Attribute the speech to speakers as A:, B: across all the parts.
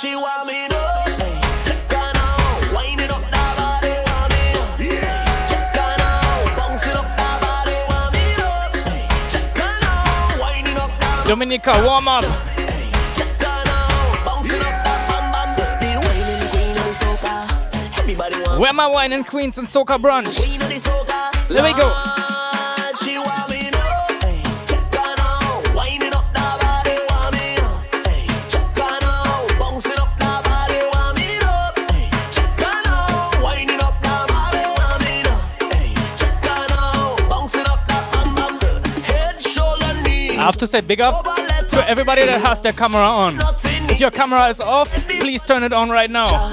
A: she want me to.
B: Dominica, warm up. Where my wine and queens and soca brunch?
A: Let me
B: go. have to say big up to everybody that has their camera on. If your camera is off, please turn it on right now.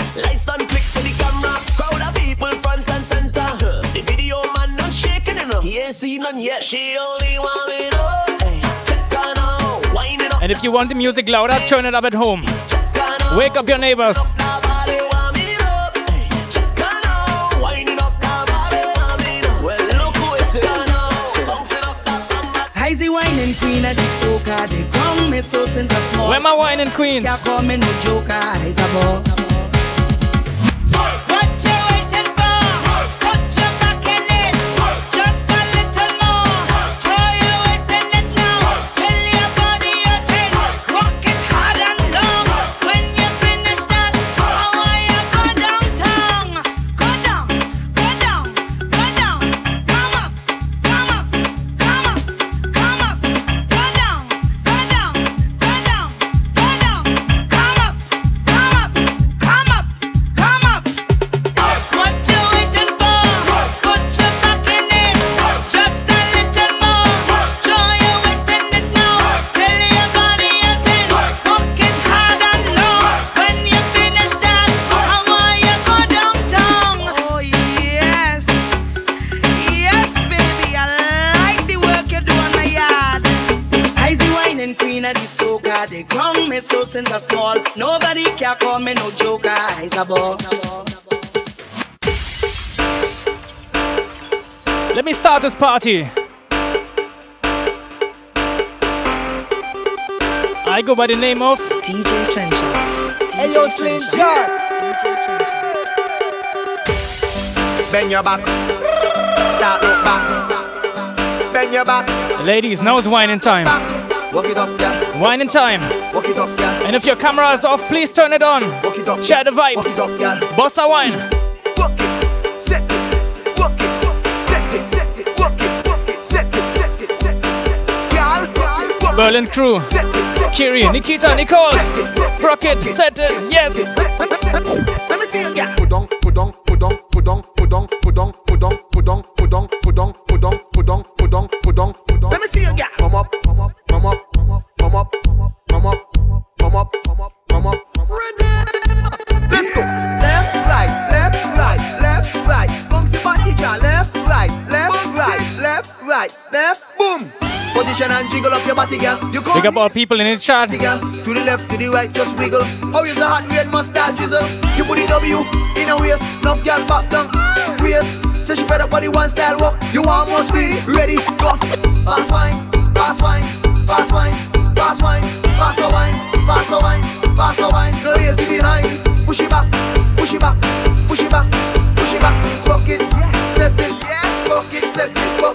A: And
B: if you want the music louder, turn it up at home. Wake up your neighbors.
C: Queen of the soca, they me so since a small.
B: Where my wine and queens?
C: Call me no joker, He's a boss.
B: Party. I go by the name of
D: DJ Slingshots.
E: Hello, Slingshot. Bend your back. Start look back. Bend your back.
B: Ladies. Now it's whining time.
E: Walk it up, yeah.
B: Whining time.
E: Walk it up, yeah.
B: And if your camera is off, please turn it on.
E: Walk it up.
B: Share the
E: Walk it
B: vibes.
E: up, yeah.
B: Bossa wine. Berlin crew.
E: it. Set it. Set it.
B: Kiri,
E: Walk it.
B: Nikita, Nicole.
E: Set it. Set it.
B: Rocket,
E: Walk it.
B: set it. Yes.
C: Let me see you, girl.
F: put on, put on, put on, put on, put on, put on, put on, put on, put on, put on, put on, put on, put on, put on, put on.
C: Let me see you, girl.
F: Come up, come up, come up, come up, come up, come up, come up, come up, come up, come up, come up.
E: Let's go. Left, right, left, right, left, right. Bouncy body, girl. Left, right, left, right, left, right, left. Position and jiggle up your body, girl. You
B: Big up all people in the chat.
E: girl. To the left, to the right, just wiggle. How is the hot red mustard drizzle? You put the W in a waist, enough girl back down. Waist, say she up body one style walk. You more speed? Ready, go. Fast wine, fast wine, fast wine, fast wine, faster wine, faster wine, faster wine. No lazy behind. Push it back, push it back, push it back, push it back. Rock it, yes, set it, yes, rock it, set it, rock.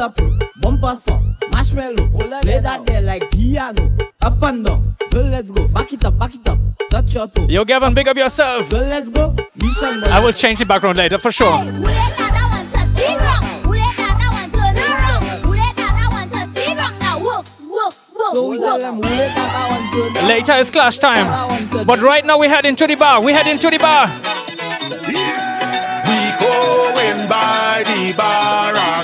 B: up,
G: bumper soft, marshmallow. Play that there like piano. Up and down, go let's go. Back it up, back it up. Touch your toe.
B: Yo, Gavin, big up yourself.
G: Go let's go. Mission
B: I will change the background later for sure.
H: Hey,
B: Later is clash time. But right now we head into the bar. We head into the bar.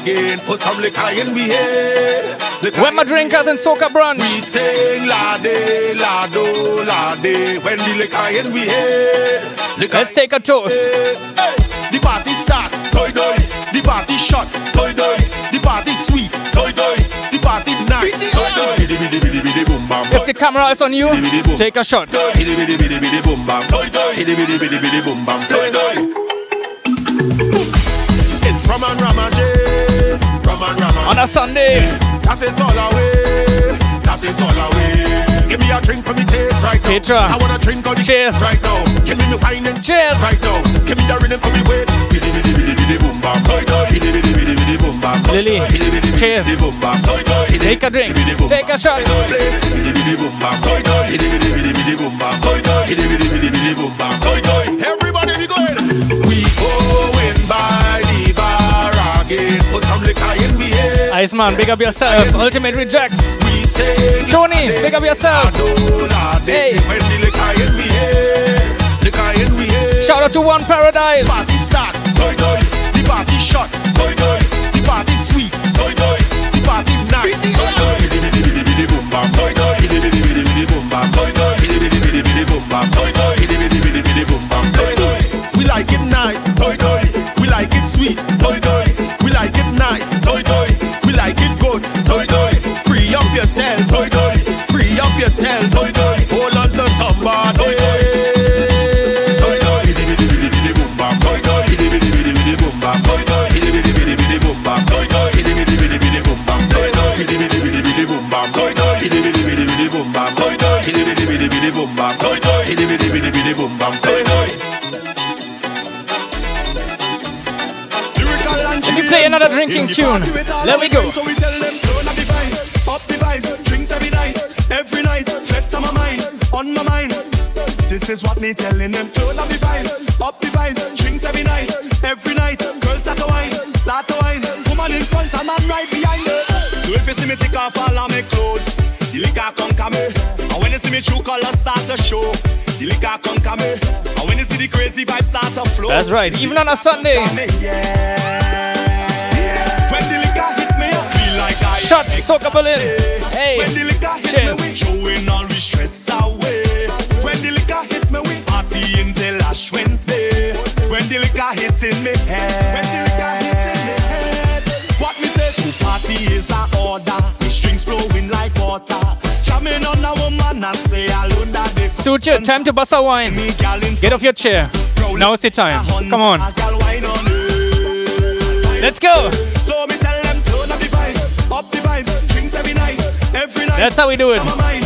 I: Again. Put some liquor in we head. Liquor
A: Where my drinkers and soca brunch?
I: We sing lade, lado, lade. When the liquor in we head. Liquor
A: Let's take a toast.
I: Hey, the party start, toy toy. The party shot, toy toy. The party sweet, toy toy. The party nice, toy bam.
A: If the camera is on you, take a shot.
I: Bidi bidi bidi
A: on a Sunday.
I: That is all away. That is all away. Give me a drink for me taste right now.
A: Petra.
I: I want a drink on the
A: Cheers.
I: right now. Give me me wine and
A: Cheers
I: right now. Give me the rhythm for me waist.
A: Lily, cheers. Take a drink. Take a shot.
I: Take a shot. Again. Put some liquor in we head.
A: Big up yourself. Ultimate Reject.
I: We sing
A: Tony, big up yourself.
I: Hey.
A: Shout out to One Paradise.
I: Party start. The party shot. The party sweet. The party nice, boom bam, boom bam, boom bam, boom bam. We like it nice. We like it sweet, yourself, toy toy. Free up yourself, toy toy. Hold on to somebody. Toy toy. Toy toy. Bidi bidi bidi bidi boom bam, toy toy. Bidi bidi bidi bidi boom bam, toy toy. Bidi bidi bidi bidi boom bam, toy toy. Bidi bidi bidi bidi boom bam, toy toy. Bidi bidi bidi bidi boom bam, toy toy. Bidi bidi bidi bidi boom bam, toy toy. Bidi bidi bidi bidi boom bam, toy toy. Bidi bidi bidi bidi boom bam, toy toy.
A: Let me play another drinking tune. Let me go.
J: This is what me telling them, turn up the vibes, up the vibes, drinks every night, every night. Girls start to wine, start to wine. Woman in front and man right behind her. So if you see me take off all of my clothes, the liquor conquer me. And when you see me true colors start to show, the liquor conquer me. And when you see the crazy vibes start to flow,
A: That's right, even on a Sunday.
J: when the liquor hit me, I feel like I
A: Soca Berlin. Hey,
J: the liquor hit
A: cheers.
J: Party until Ash Wednesday. When the liquor hit in me head, when the liquor hit in me head, what me say to party is a order. The strings flowing like water. Jamming on a woman and say alone that they
A: Suture, time to bust a wine.
J: me gal in
A: Get off your chair. Now is the time. Come on.
J: a gal wine on it.
A: Let's go.
J: So me tell them turn up the vibes, up the vibes, drinks every night, every night.
A: That's how we do it.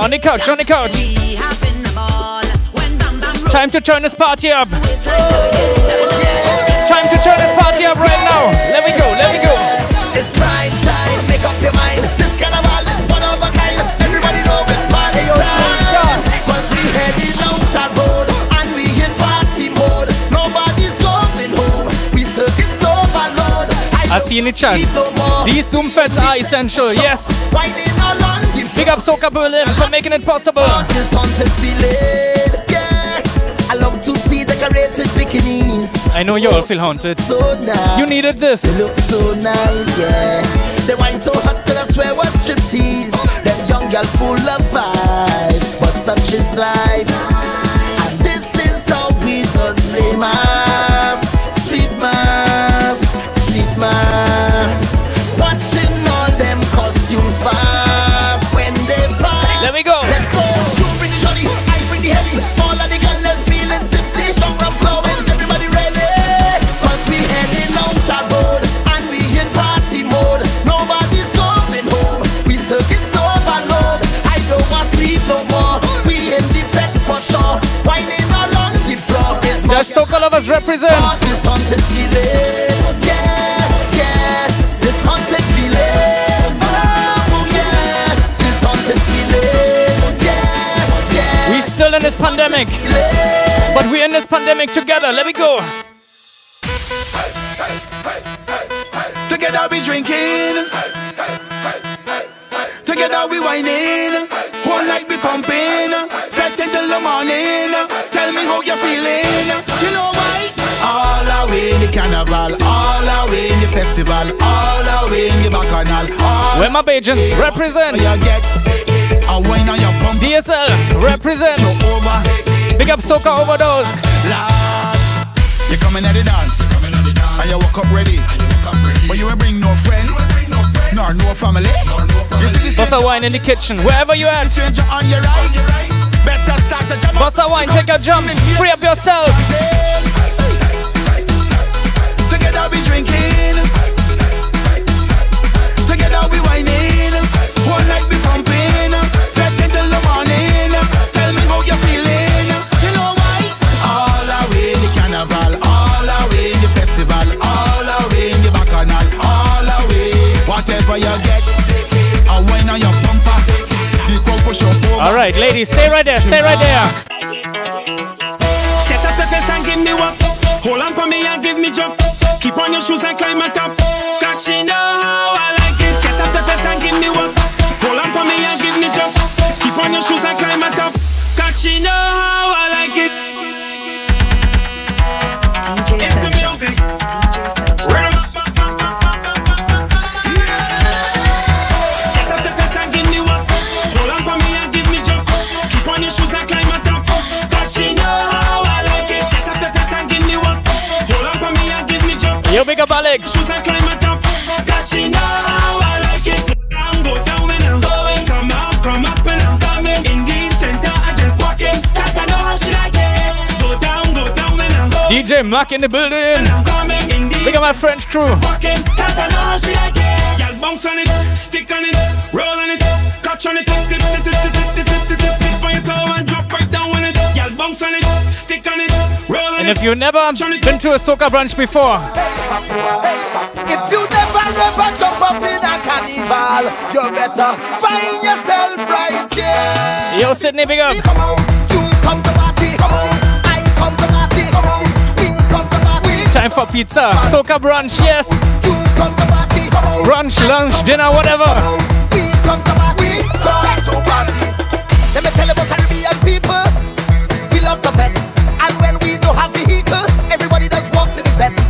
A: On the couch, on the couch.
K: We having a ball when bam bam roll.
A: Time to turn this party up.
K: Waistline turning, turning.
A: Time to turn this party up right now. Let me go, let me go.
L: It's prime time, make up your mind. This carnival is one of a kind. Everybody knows it's party time. Cause we heading out a road and we in party mode. Nobody's going home. We circuits overload.
A: I see in the chat.
L: need no more.
A: These Zoom feds are essential, yes. Big up Soca Berlin for making it possible.
L: Cause this haunted feeling. Yeah. I love to see decorated bikinis.
A: I know you all feel haunted.
L: So nice.
A: You needed this.
L: They look so nice, yeah. They wine so hot that I swear was striptease. Them young girl full of vibes, but such is life. And this is how the
A: Soca lovers represent.
L: this haunted feeling. Yeah, yeah. This haunted feeling. Oh, oh yeah. This haunted feeling. Yeah, yeah.
A: We still in this pandemic, but we in this pandemic together. Let me go.
J: Together we drinking. Together we whining. One night we pumping. Fret until the morning. How you feeling. You know why? All away in the carnival. All away in the festival. All away in the bacchanal.
A: Where my Bajans represent.
J: you get. A wine on your pump.
A: DSL represent. Big up Soca Overdose.
J: You coming at the dance, and you woke up ready, but you ain't bring no friends, nor no family. You see
A: Bossa wine in the kitchen, wherever you at.
J: stranger on your right,
A: Bossa wine, take a jump. Free up yourself.
J: Together we drinking, together we whining, one night we pumping,
A: right, ladies, stay right there, stay right there.
M: Set up the face and give me work. Hold on for me and give me jump. Keep on your shoes and climb on top. Cause she know how I like it. Set up the face and give me work. Hold on for me and give me jump. Keep on your shoes and climb on top. Cause she know how I like it.
A: Yo, big up Alex.
M: shoes and climb on top. Cause she know how I like it. Go down, go down when I'm going. Come up, come up when I'm coming. In the center, I just walk in. Cause I know how she like it. Go down, go down when I'm going.
A: DJ Mac in the building.
M: I'm coming in the
A: Big up my French crew.
M: walking. Cause I know how she like it. Y'all bounce on it, stick on it, roll on it, catch on it. Tip, tip, tip, tip, tip, tip, tip, tip, tip, tip on your toe and drop right down on it. Y'all bounce on it, stick on it,
A: if you've never been to a soca brunch before,
L: If you never ever jump up in a carnival, you better find yourself right here.
A: yo, Sydney, big up.
L: Come on, you come to party. Come on, I come to party. Come on, we come to party.
A: Time for pizza. Soca brunch, yes.
L: You come to party. Come on,
A: Brunch, lunch, dinner, whatever.
L: we come to party. Come to party. Let me tell you about Caribbean people. We love the vet, that's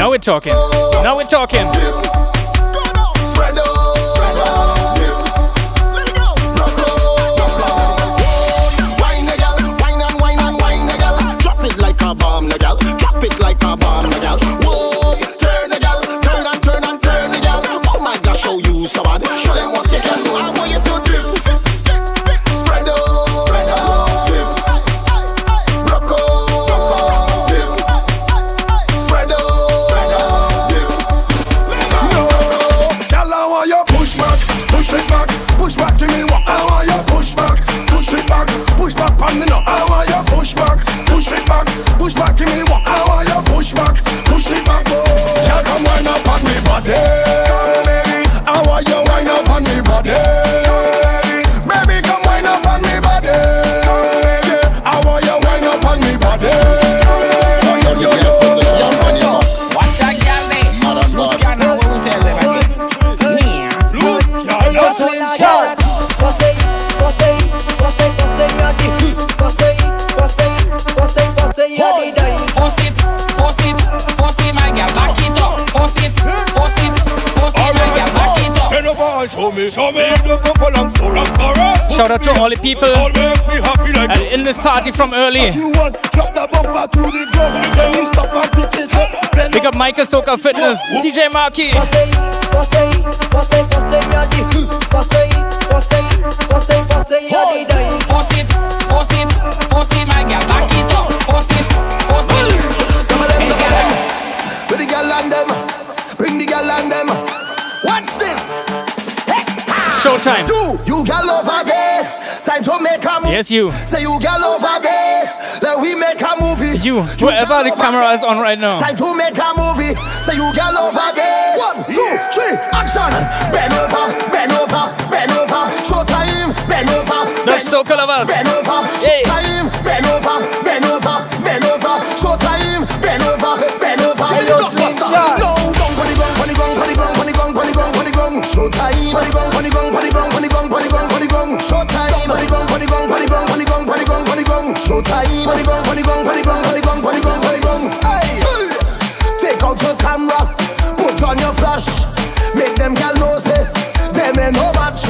L: Now
A: we're talking. Now we're talking.
J: Drop it like a bomb, nigga. Drop it like a bomb, nigga. Out
A: to all the people
I: All make me happy like
A: and in this party from early.
I: you want. Drop the bumper to the ground. Then you stop and pick it up. Bend
A: Big up Michael Soca Fitness, DJ Marky.
D: Force it, force it, force it, my girl, back it up. Force it, force it.
L: Come on, them, come on, them. With the girl and them. Bring the girl and them. Watch this.
A: Showtime. Yes, you.
L: Say you girl over there. Let we make a movie.
A: You, you wherever the camera is on right now.
L: Time to make a movie. Say you girl over there. One, two, three, action. Bend over, bend over, bend over. Show time, bend over.
A: That's
L: so
A: cool of us.
L: Bend over,
A: hey.
L: time, bend over, bend over, bend over. Show time, bend over, bend over.
N: Hello, Slingshot. No, don't
L: put it on, put it on, put it on, put it on, put it on, put it on. Show time, put it on, put it on, put it on, put it on, put it on, put it on gong, showtime. Pon the gong, the gong, the gong, the gong, the gong, the gong, showtime. Pon the gong, the gong, the gong, the gong, the gong, the gong. Hey, take out your camera, put on your flash, make them gal know say them ain't no match.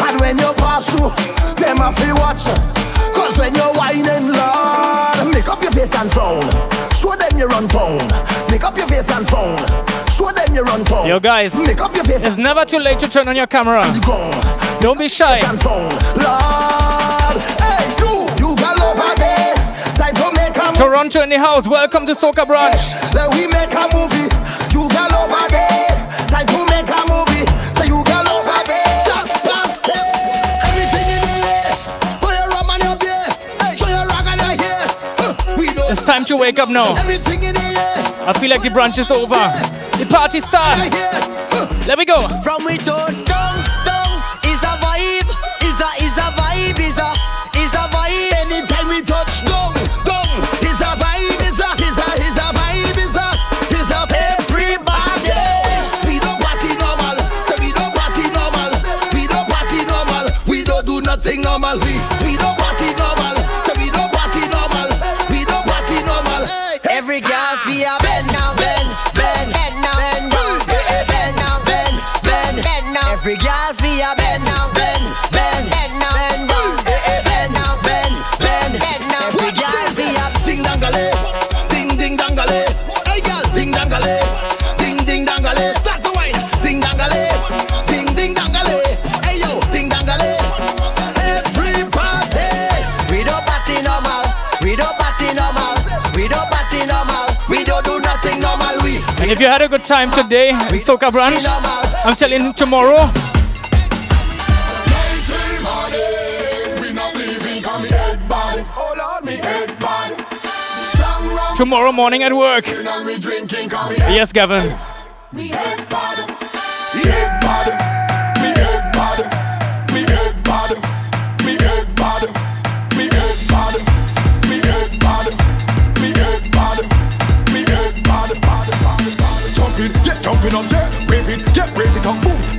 L: And when you pass through, them a fi watch. Cause when you're whining, Lord, make up your face and frown. Show them you run town. Make up your face and frown. Them you run.
A: Yo guys, it's never too late to turn on your camera. Don't be shy. Toronto in the house, welcome to Soca Brunch.
L: Let we make a movie. You got over there.
A: It's time to wake up now.
L: everything in the air.
A: I feel like the brunch is over. The party start.
L: I hear. Huh.
A: Let me go.
N: From we touch down, down is a vibe, is a is a vibe, is a is a vibe.
L: Anytime we touch down, down is a vibe, is a is a is a vibe, is a is a everybody. We don't party normal, so we don't party normal. We don't party normal, we don't do nothing normal. We
A: if you had a good time today in Soca Brunch, I'm telling you tomorrow, tomorrow morning at work. Yes, Gavin.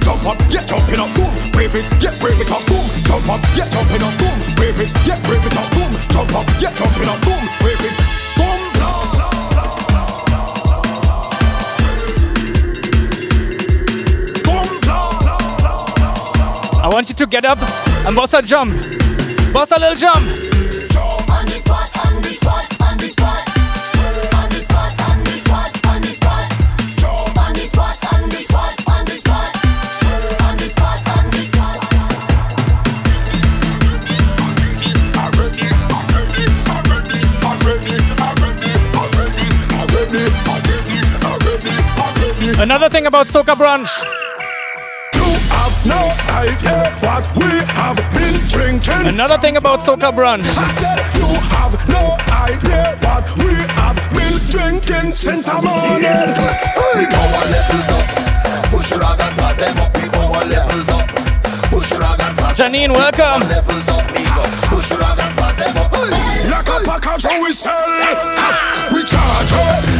I: Jump up, get jumping up, boom. Wave it, get wave it up, boom. Jump up, get jumping up, boom. Wave it, get wave it up, boom. Jump up, get jumping up, boom. Wave it.
A: I want you to get up and bust a jump. Bust a little jump. Another thing about Soca Brunch.
I: No idea what we have been drinking.
A: Another thing about Soca Brunch.
I: I said you have no idea what we have been drinking since the morning.
L: we power levels up. Push your rag and pass them up. We power levels up. Push your rag and pass
A: Janine, welcome.
L: levels up. We go. Push your rag and pass them up.
I: Like a package how we sell.
L: We charge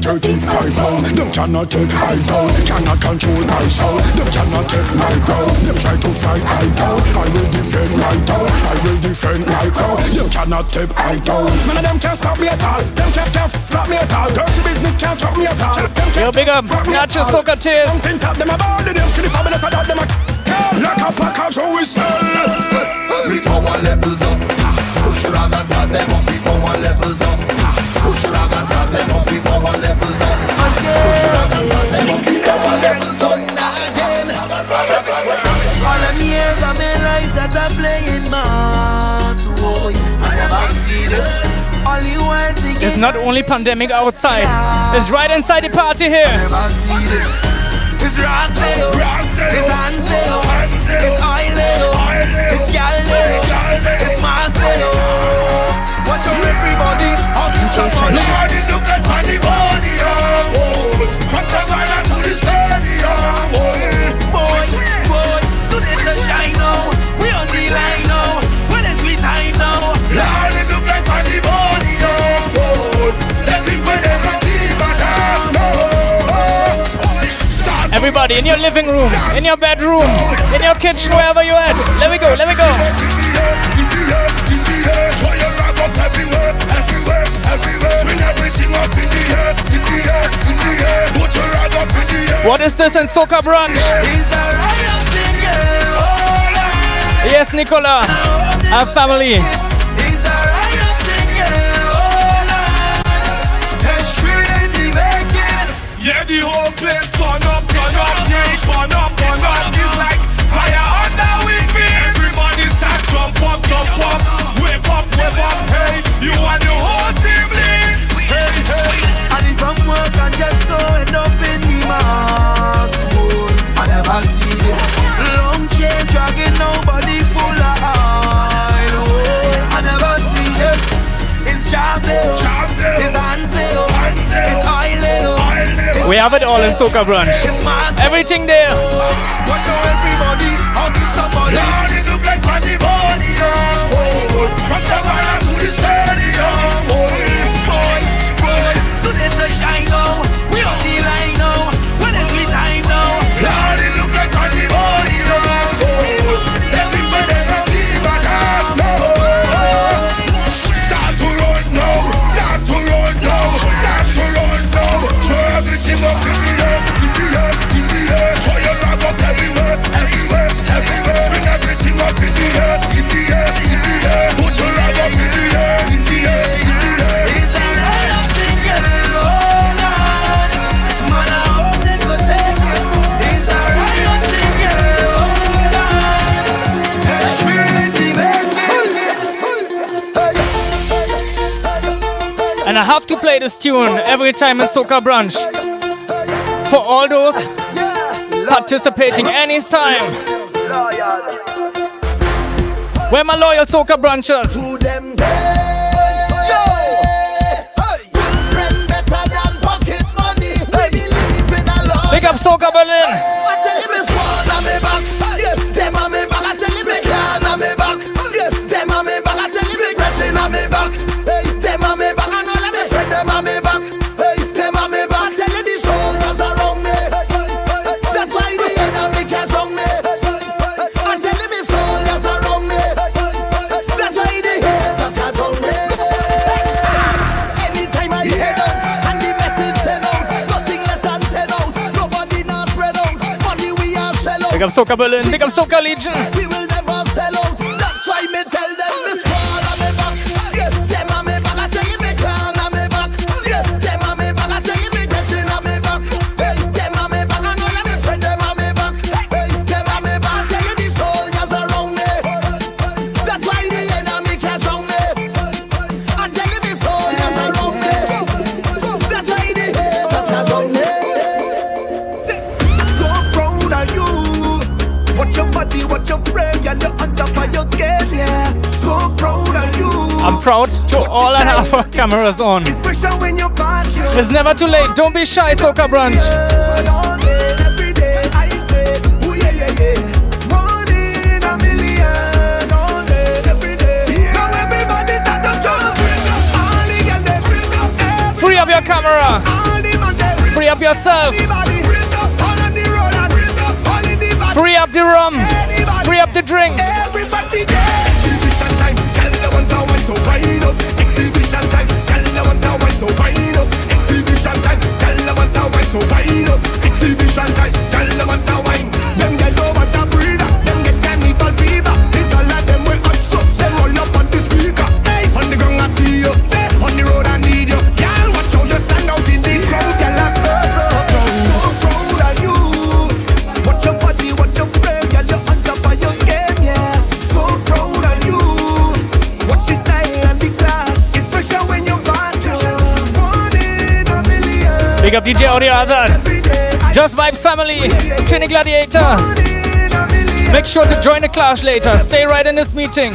I: 135 pounds, them cannot take I down Cannot control my soul, them cannot take my crown Them try to fight I down, I will defend my town I will defend my crown, them cannot take I down None of them can stop me at all, them can't, can't flop me at all. Dirty business can't stop me at all. Them can't
L: Yo, big up,
I: flop me at
L: Nacho
I: all.
L: Socrates.
I: Something top them about the them skinny fabulous. I doubt them a Like a package how we sell.
A: We power levels up. Push your rag and fast them up. We power levels up.
L: It's not only pandemic outside, it's right inside the party here.
J: It's Roxdale, it's Hansdale, it's Oileo, it's Galdeo, it's Marcelo. Everybody
L: in your living room, in your bedroom, in your kitchen, wherever you're at. Let me go, let me go. What is this in Soca Brunch?
J: It's a riot thing, yeah. Lord.
L: Yes, Nicola, our family.
J: It's a riot thing, yeah. Lord. It's really making.
O: Yeah, the whole wave up. Hey, you and the whole team lit. Hey, hey.
J: And if I'm work and just so end up in me mask, boy, oh, I never see this. Long chain dragging nobody full of oil, oh, I never see this. It's Chapdale, oh. oh. it's Hansdale, it's Oileo,
L: We have it all in Soca Brunch.
J: it's Marcelo.
L: Everything there.
J: Watch out everybody, how can somebody?
A: Lord, it look like money, money, oh. From Savannah to the stadium, oh.
J: Boy, boy, do this a shine now.
L: And I have to play this tune every time in Soca Brunch. For all those participating anytime. Where my loyal Soca Brunchers?
A: To them Friend better than pocket money. We believe in a love.
L: Big up Soca Berlin. Big up Soul Cabalin, big up soca, legion.
A: all
L: and half our cameras on. It's never too late. Don't be shy, Soca Brunch.
P: Free up
A: your camera. Free up yourself. Free up the rum. Free up the drinks
J: so wind up. Exhibition time, tell them what to wine, so wine up. Exhibition time, tell them what to wine. up
A: DJ Audio Azad. Just Vibes Family, Trini Gladiator. Make sure to join the clash later. Stay right in this meeting.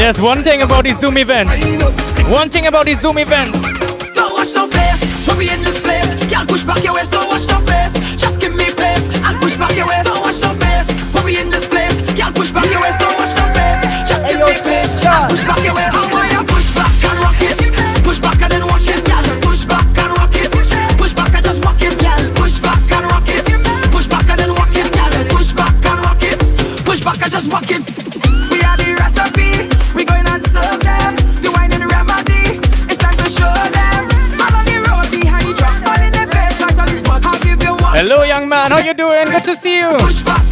A: There's one thing about these Zoom events. One thing about these Zoom events.
Q: Don't watch no face. In this place. Push back your waist. Don't watch no face. Just give me place. I'll push back your waist. Don't watch no face. In this place. Push back your waist. Don't watch no face. Just give me place. I'll push back your waist. you
A: doing? Good to see you.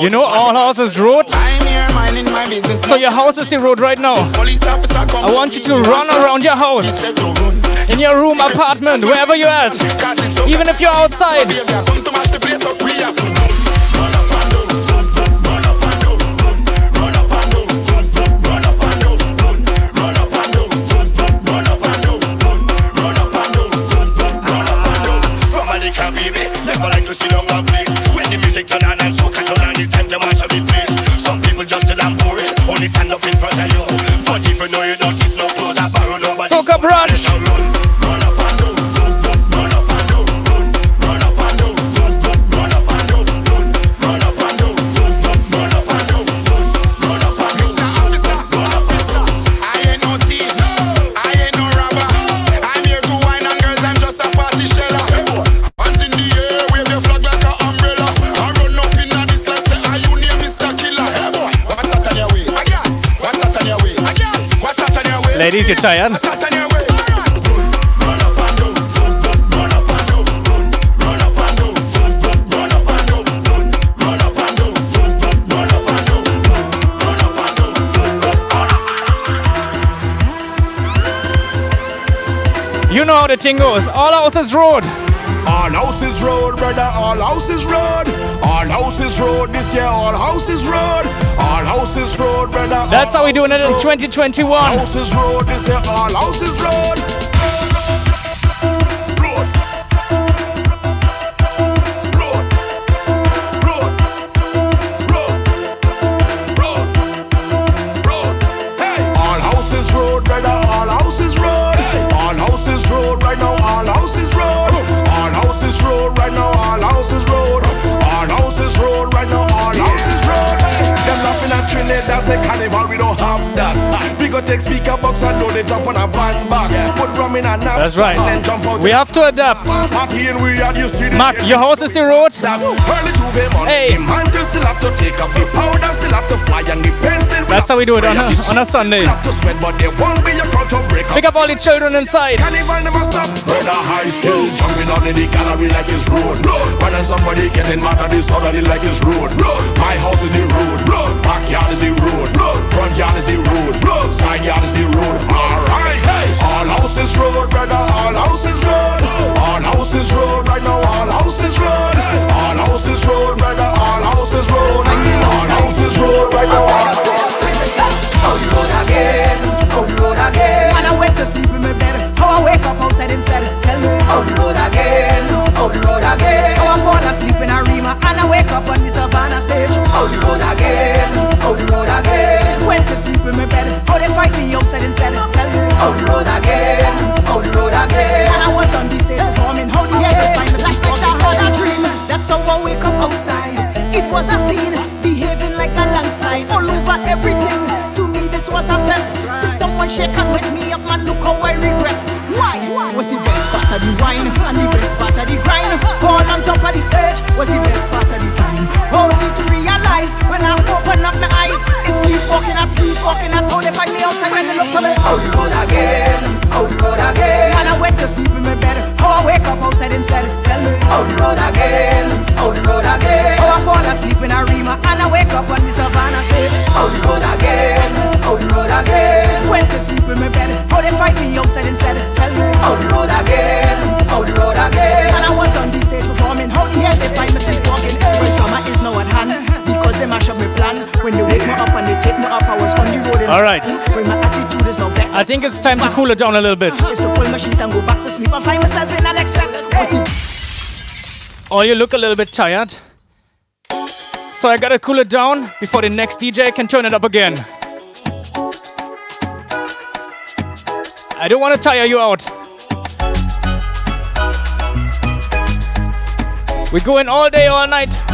A: You know all houses road? So your house is the road right now. I want you to run around your house. In your room, apartment, wherever you're at. Even if you're outside.
R: Turn on and if know you know You.
I: You know how the thing goes. All houses road. All houses road, brother, all houses road. All houses road this year, all houses road. All houses road, brother. That's how we're doing it in 2021. Houses road this year, all houses road. go take speaker box and know they jump on a
A: van Put
R: in a nap. That's right. Then jump out we have to adapt. Mark, your horse is still road. Hey. That's how we do it on a, on a Sunday. Pick up all the children inside. Cannibal never stop. High jumping on in the gallery like it's road. Somebody
A: getting mad at
R: this other like it's road.
A: My house is the road.
J: Backyard is the road, road. Front yard is the road, road.
A: Side
J: yard
A: is
J: the road. Alright, hey. All houses road, brother. All houses road. All houses road, right now. All houses road. All houses road, brother. All houses road. All houses road, right now. All road again, on road again. When I went to sleep in my bed, how I wake up outside instead. Tell me, on road
A: again, on
J: road again. How I
A: fall asleep in a
J: rima and I wake
A: up on this. How the road
J: again,
A: how
J: the road again. And I was on this day performing how the hell time is like a hard dream.
A: That's how I wake up
J: outside. It
A: was a
J: scene, behaving like a
A: landslide, all
J: over everything. To me, this was a
C: fence. Did someone shake and wake me up, man? Look how I regret. Why? Was the best part of the wine and the best part of the grind? All on top of the stage was the best part of the time. Only to realize when I woke it's sleepwalking, I sleepwalking. That's how they find me outside when they look for me. Out road again, out road again. Man, I went to sleep in my bed. How I wake up outside instead. Tell me, out road again, out road again. How I fall asleep in a Rima and I wake up on the Savannah stage. Out road again, out road again. Went to sleep in my bed. How they find me outside instead. Tell me, out road again, out road again. And I was on the stage performing. How the hell they find me sleepwalking? When trauma is now at hand because they mash up my plan. When they wake me up and they take me up, I was on the road.
A: All right.
C: When my attitude is now vexed.
A: I think it's time to cool it down a little bit.
C: Is to pull my sheet and go back to sleep and find myself in an expected state.
A: Or you look a little bit tired. So I gotta cool it down before the next DJ can turn it up again. I don't wanna tire you out. We're going all day, all night.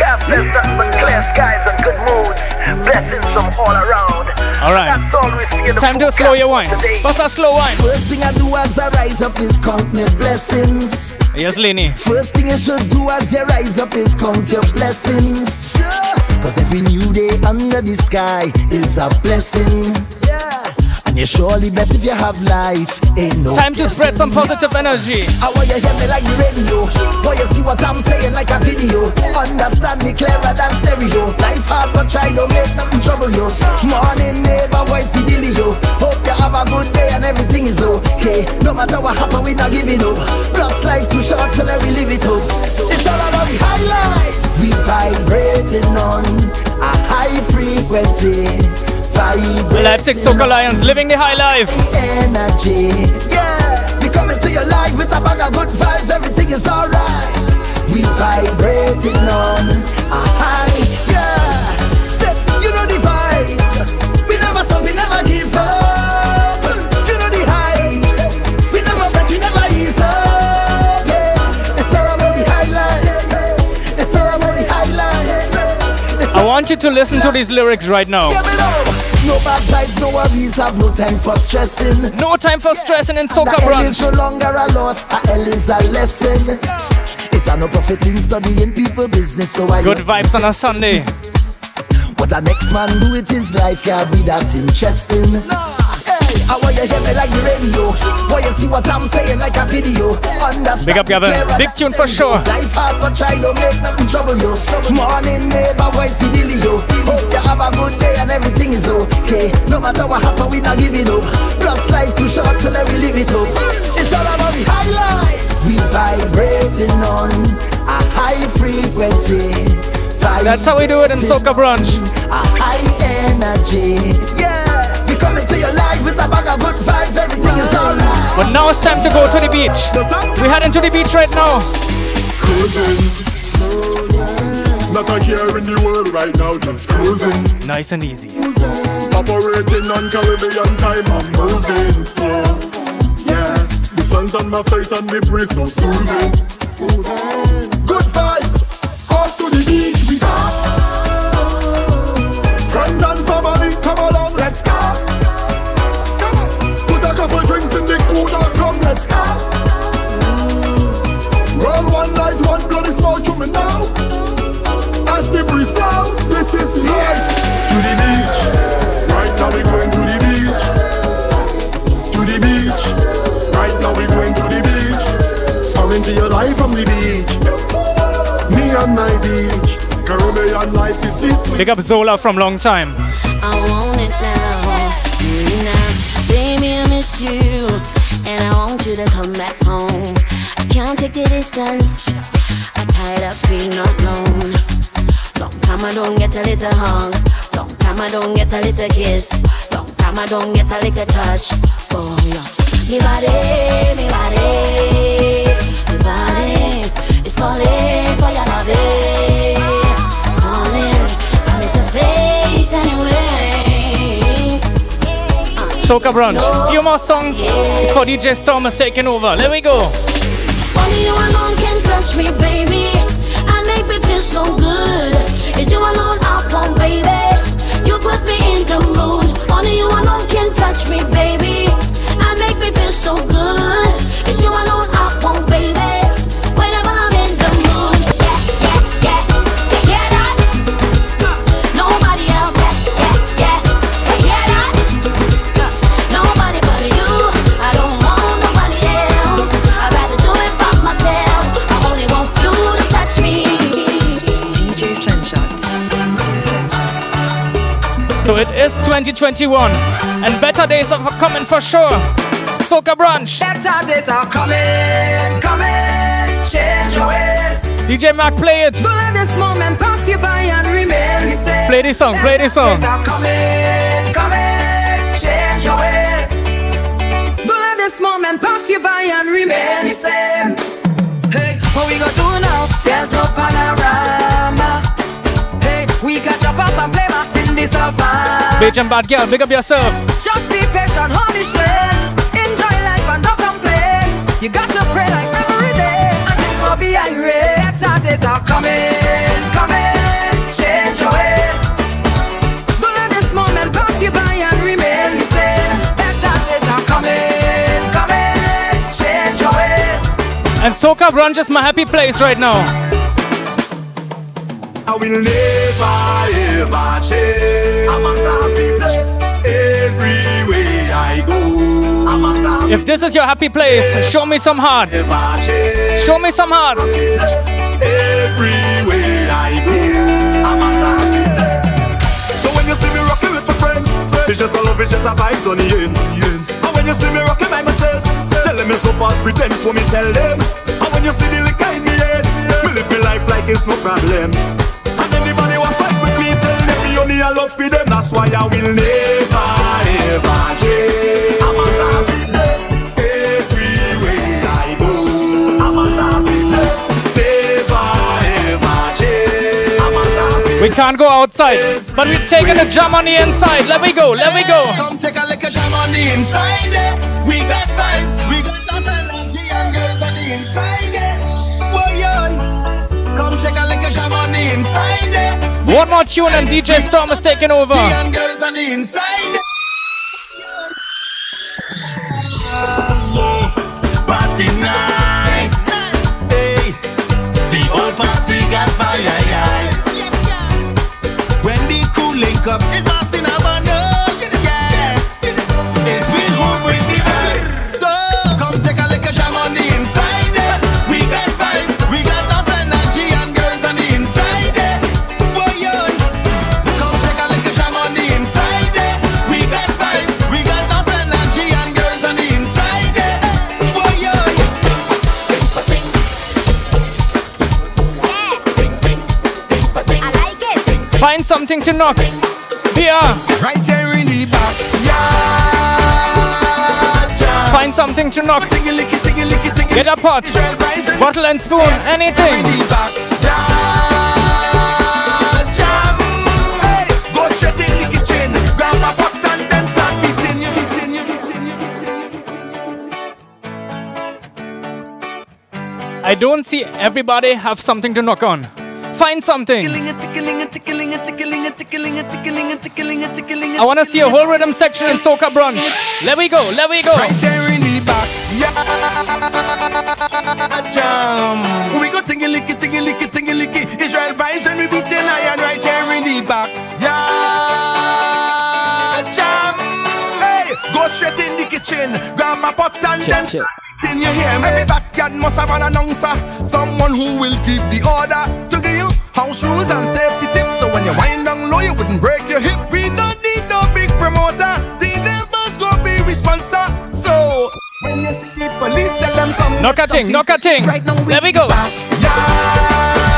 B: Weather forecast says nothing but clear skies and good moods. Blessings from all around.
A: All right.
B: That's all we see in the
A: Time to slow your wine.
B: today.
A: Bust a slow wine.
L: First thing I do as I rise up is count my blessings.
A: Yes, Lenny.
L: First thing you should do as you rise up is count your blessings. Cause every new day under the sky is a blessing. You're surely blessed if you have life. Ain't no
A: Time to spread some positive energy.
L: I want you hear me like the radio. Want you see what I'm saying like a video. Understand me clearer than stereo. Life hard but try don't make nothing trouble you. Morning neighbor voice the dealio. Hope you have a good day and everything is okay. No matter what happen, we not giving up. Plus life too short, so let we live it up. It's all about the high life. We vibrating on a high frequency.
A: Leipzig Soca Lions living the high life.
L: energy. Yeah, we coming to your life with a bag of good vibes. Everything is alright. We vibrating on a high. Yeah, you know the vibes. We never stop, we never give up. You know the heights. We never break, we never ease up. Yeah, it's all about the highlight. It's all about the highlight.
A: I want you to listen to these lyrics right now.
L: Yeah, me know. No bad vibes, no worries, have no time for stressing.
A: No time for stressing in Soca
L: The L is no longer a loss, a L is a lesson. It's a no profit in studying people business, so I
A: Good vibes on a Sunday.
L: What a next man do with his life can be that interesting. Hey, I want you hear me like the radio. Want you see what I'm saying like a video. Understand
A: Big up,
L: me
A: Gavin. Big tune for sure.
L: Life hard but try to make nothing trouble you. Morning neighbor voice the dealio. Hope you have a good day and everything is okay. No matter what happen, we not giving up. Plus life too short, so let we live it up. It's all about the high life. We vibrating on a high frequency.
A: That's how we do it in Soca Brunch.
L: A high energy. Yeah, we coming to your life with a bag of good vibes. Everything is alright.
A: But now it's time to go to the beach. We're heading to the beach right now.
I: Cruising. Not a care in the world right now, just cruising.
A: Nice and easy.
I: Operating on Caribbean time, I'm moving slow. Yeah, the sun's on my face and the breeze so soothing. Good the beach. Me and my beach. Caribbean life is this way.
A: Big up Zola from long time.
S: I want it now, now. Baby, I miss you, and I want you to come back home. I can't take the distance. I'm tired of being alone. Long time I don't get a little hug. Long time I don't get a little kiss. Long time I don't get a little touch. Oh yeah. Me body, me body, me calling for your loving. Calling, I your face anyways.
A: Soca Brunch. Few more songs before DJ Storm is taking over. There we go.
S: Only you alone can touch me, baby, and make me feel so good. It's you alone I want, baby. You put me in the mood. Only you alone can touch me, baby, and make me feel so good. It's you alone
A: So it is 2021, and better days are coming for sure. Soca Brunch.
Q: Better days are coming, coming. Change your ways.
A: DJ Mac, play it.
Q: Don't let this moment pass you by and remain the same.
A: Play this song, play this song.
Q: Days are coming, coming. Change your ways. Don't let this moment pass you by and remain the same. Hey, what we gonna do now? There's no panorama. The savannah.
A: Bitch and bad girl, big up yourself.
Q: Just be patient, hold the strength. Enjoy life and don't complain. You got to pray like every day. And be irate. Better days are coming, coming. Change your ways. Don't let this moment pass you by and remain the same. Better days are coming, coming. Change your ways.
A: And Soca Brunch is my happy place right now.
I: I will never ever change. I'm a happiness everywhere I go. I'm a
A: If this is your happy place, show me some hearts. Show me some hearts.
I: Everywhere I go. I'm a happiness. So when you see me rocking with my friends, it's just a love, it's just a vibes on the ends. ends. And when you see me rocking by myself, tell them it's no false pretense. So me tell them. And when you see the liquor in me head, me live my life like it's no problem. Me only I love for them. That's why I will never ever change. I'm a happiness everywhere I go. I'm a happiness never ever change. I'm a happiness.
A: We can't go outside, but we're taking a jam on the inside. Let me go, let me go.
J: Come take a lick of jam on the inside. eh. We got vibes,
A: One more tune and DJ Storm is taking over.
I: Party nice. Hey, the old party got fire eyes.
J: When the crew link up,
A: something to knock. Here.
J: Right here in the back. Yeah.
A: Find something to knock. Get a pot, bottle and spoon, anything. I don't see everybody have something to knock on. Find something. I want to see a whole rhythm section in Soca Brunch. Let we go, let we go.
J: Right here in the back, yeah, jam. We go tingy licky, tingy licky, tingy licky. Israel vibes and we beat your lion right here in the back, yeah, jam. Hey, go straight in the kitchen, grab my pot and then. Then you hear me? Every backyard must have an announcer, someone who will keep the order to give you house rules and safety tips. So when you wind down low, you wouldn't break your hip. We don't need no big promoter. The neighbors go be responsible. So when you see the police, tell them come.
A: No a no ting.
J: Right now
A: Let me go.
J: Yeah.